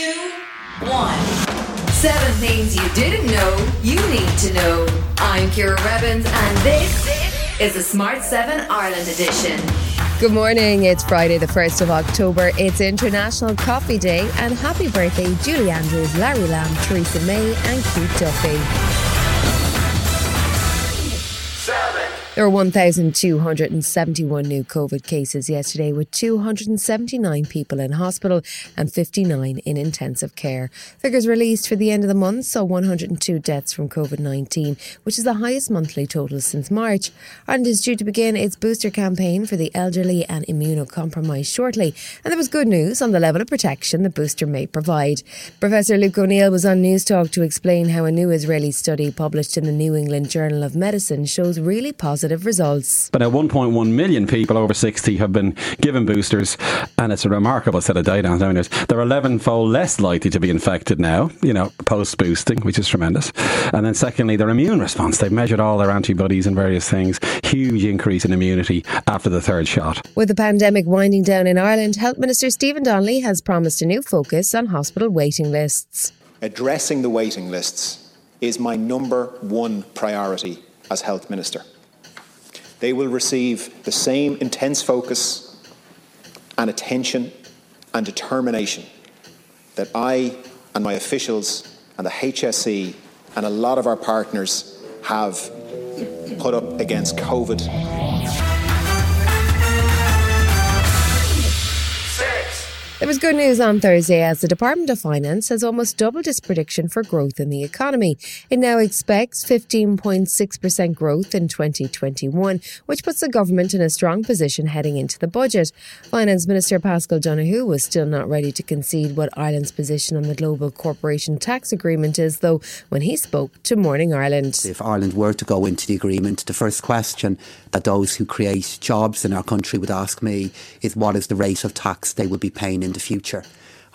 two, one. Seven things you didn't know you need to know. I'm Ciara Revins, and this is the Smart 7 Ireland edition. Good morning. It's Friday, the 1st of October. It's International Coffee Day, and happy birthday, Julie Andrews, Larry Lamb, Theresa May, and Keith Duffy. There were 1,271 new COVID cases yesterday, with 279 people in hospital and 59 in intensive care. Figures released for the end of the month saw 102 deaths from COVID 19, which is the highest monthly total since March. Ireland is due to begin its booster campaign for the elderly and immunocompromised shortly, and there was good news on the level of protection the booster may provide. Professor Luke O'Neill was on Newstalk to explain how a new Israeli study published in the New England Journal of Medicine shows really positive positive results. But now 1.1 million people over 60 have been given boosters, and it's a remarkable set of data. They're 11 fold less likely to be infected now, you know, post boosting, which is tremendous. And then, secondly, their immune response. They've measured all their antibodies and various things. Huge increase in immunity after the third shot. With the pandemic winding down in Ireland, Health Minister Stephen Donnelly has promised a new focus on hospital waiting lists. Addressing the waiting lists is my number one priority as Health Minister they will receive the same intense focus and attention and determination that I and my officials and the HSE and a lot of our partners have put up against COVID. There was good news on Thursday as the Department of Finance has almost doubled its prediction for growth in the economy. It now expects 15.6% growth in 2021, which puts the government in a strong position heading into the budget. Finance Minister Paschal Donohoe was still not ready to concede what Ireland's position on the global corporation tax agreement is, though, when he spoke to Morning Ireland. If Ireland were to go into the agreement, the first question that those who create jobs in our country would ask me is what is the rate of tax they would be paying in the future.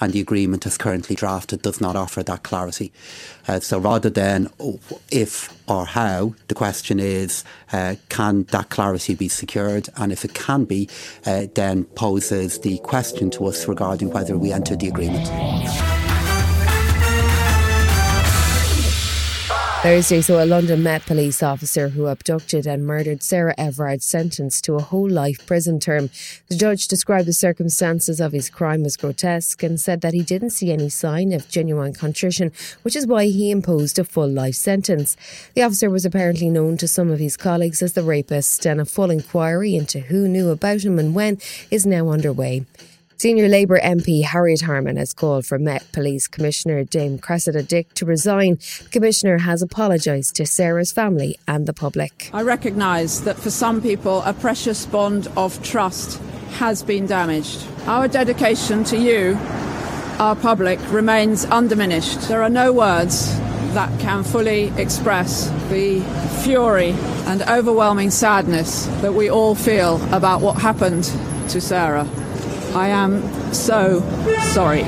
And the agreement as currently drafted does not offer that clarity. Uh, so rather than if or how, the question is uh, can that clarity be secured? And if it can be, uh, then poses the question to us regarding whether we enter the agreement. Thursday saw a London Met police officer who abducted and murdered Sarah Everard sentenced to a whole life prison term. The judge described the circumstances of his crime as grotesque and said that he didn't see any sign of genuine contrition, which is why he imposed a full life sentence. The officer was apparently known to some of his colleagues as the rapist, and a full inquiry into who knew about him and when is now underway. Senior Labour MP Harriet Harman has called for Met Police Commissioner Dame Cressida Dick to resign. The Commissioner has apologised to Sarah's family and the public. I recognise that for some people, a precious bond of trust has been damaged. Our dedication to you, our public, remains undiminished. There are no words that can fully express the fury and overwhelming sadness that we all feel about what happened to Sarah. I am so sorry.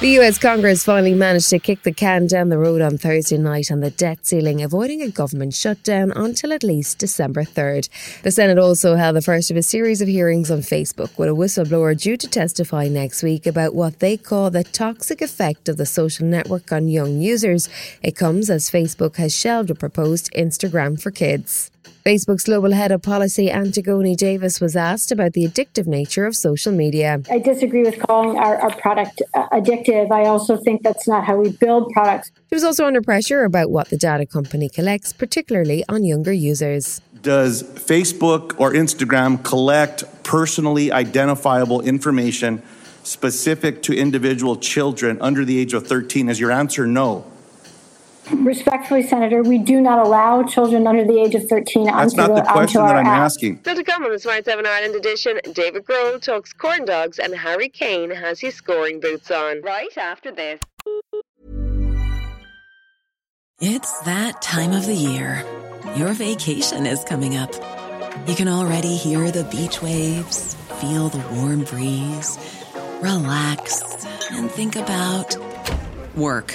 The US Congress finally managed to kick the can down the road on Thursday night on the debt ceiling, avoiding a government shutdown until at least December 3rd. The Senate also held the first of a series of hearings on Facebook, with a whistleblower due to testify next week about what they call the toxic effect of the social network on young users. It comes as Facebook has shelved a proposed Instagram for kids. Facebook's global head of policy, Antigone Davis, was asked about the addictive nature of social media. I disagree with calling our, our product uh, addictive. I also think that's not how we build products. She was also under pressure about what the data company collects, particularly on younger users. Does Facebook or Instagram collect personally identifiable information specific to individual children under the age of 13? Is your answer no? Respectfully, Senator, we do not allow children under the age of 13 That's onto, not the question that I'm app. asking. Still to come on the Smart 7 Ireland edition, David Grohl talks corn dogs and Harry Kane has his scoring boots on. Right after this. It's that time of the year. Your vacation is coming up. You can already hear the beach waves, feel the warm breeze, relax, and think about work.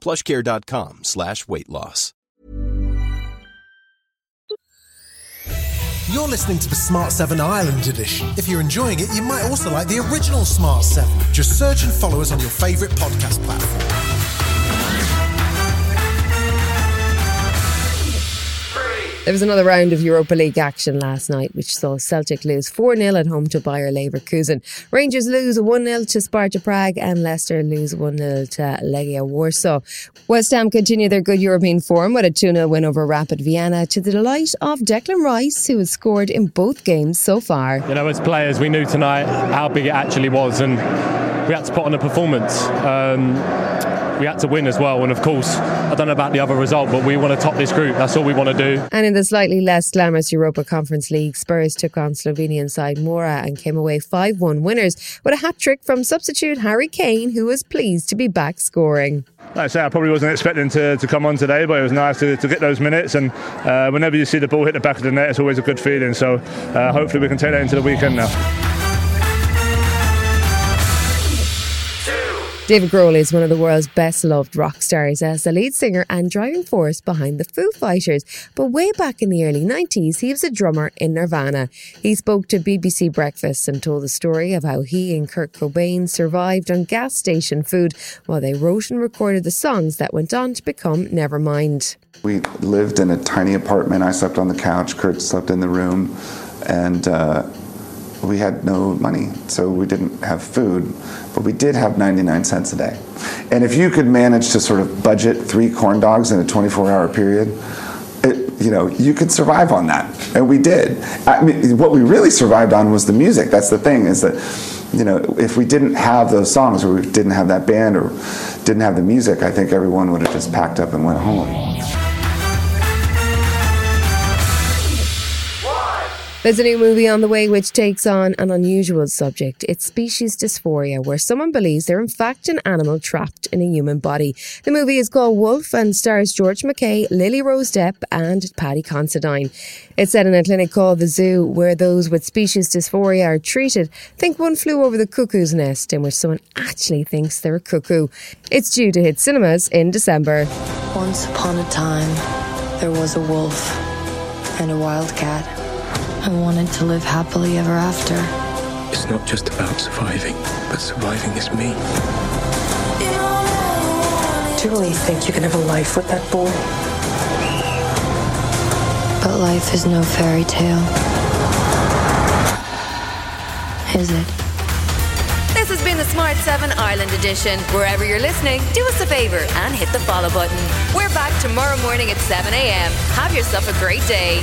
plushcare.com slash weight loss. You're listening to the Smart 7 Ireland edition. If you're enjoying it, you might also like the original Smart 7. Just search and follow us on your favourite podcast platform. There was another round of Europa League action last night, which saw Celtic lose 4 0 at home to Bayer Leverkusen. Rangers lose 1 0 to Sparta Prague, and Leicester lose 1 0 to Legia Warsaw. West Ham continue their good European form with a 2 0 win over Rapid Vienna to the delight of Declan Rice, who has scored in both games so far. You know, as players, we knew tonight how big it actually was, and we had to put on a performance. Um, we had to win as well. And of course, I don't know about the other result, but we want to top this group. That's all we want to do. And in the slightly less glamorous Europa Conference League, Spurs took on Slovenian side Mura and came away 5 1 winners with a hat trick from substitute Harry Kane, who was pleased to be back scoring. Like I say, I probably wasn't expecting to, to come on today, but it was nice to, to get those minutes. And uh, whenever you see the ball hit the back of the net, it's always a good feeling. So uh, hopefully we can take that into the weekend now. David Grohl is one of the world's best loved rock stars as the lead singer and driving force behind the Foo Fighters. But way back in the early 90s, he was a drummer in Nirvana. He spoke to BBC Breakfast and told the story of how he and Kurt Cobain survived on gas station food while they wrote and recorded the songs that went on to become Nevermind. We lived in a tiny apartment. I slept on the couch, Kurt slept in the room, and uh, we had no money, so we didn't have food, but we did have 99 cents a day. And if you could manage to sort of budget three corn dogs in a 24 hour period, it, you know, you could survive on that. And we did. I mean, what we really survived on was the music. That's the thing, is that, you know, if we didn't have those songs or we didn't have that band or didn't have the music, I think everyone would have just packed up and went home. There's a new movie on the way which takes on an unusual subject. It's species dysphoria, where someone believes they're in fact an animal trapped in a human body. The movie is called Wolf and stars George McKay, Lily Rose Depp, and Paddy Considine. It's set in a clinic called The Zoo, where those with species dysphoria are treated. Think one flew over the cuckoo's nest, in which someone actually thinks they're a cuckoo. It's due to hit cinemas in December. Once upon a time, there was a wolf and a wild cat. I wanted to live happily ever after. It's not just about surviving, but surviving is me. Do you really think you can have a life with that boy? But life is no fairy tale. Is it? This has been the Smart 7 Ireland edition. Wherever you're listening, do us a favour and hit the follow button. We're back tomorrow morning at 7 a.m. Have yourself a great day.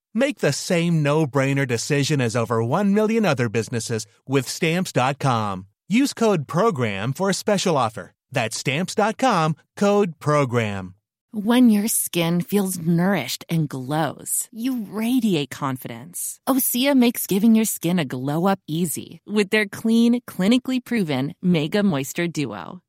Make the same no brainer decision as over 1 million other businesses with Stamps.com. Use code PROGRAM for a special offer. That's Stamps.com code PROGRAM. When your skin feels nourished and glows, you radiate confidence. Osea makes giving your skin a glow up easy with their clean, clinically proven Mega Moisture Duo.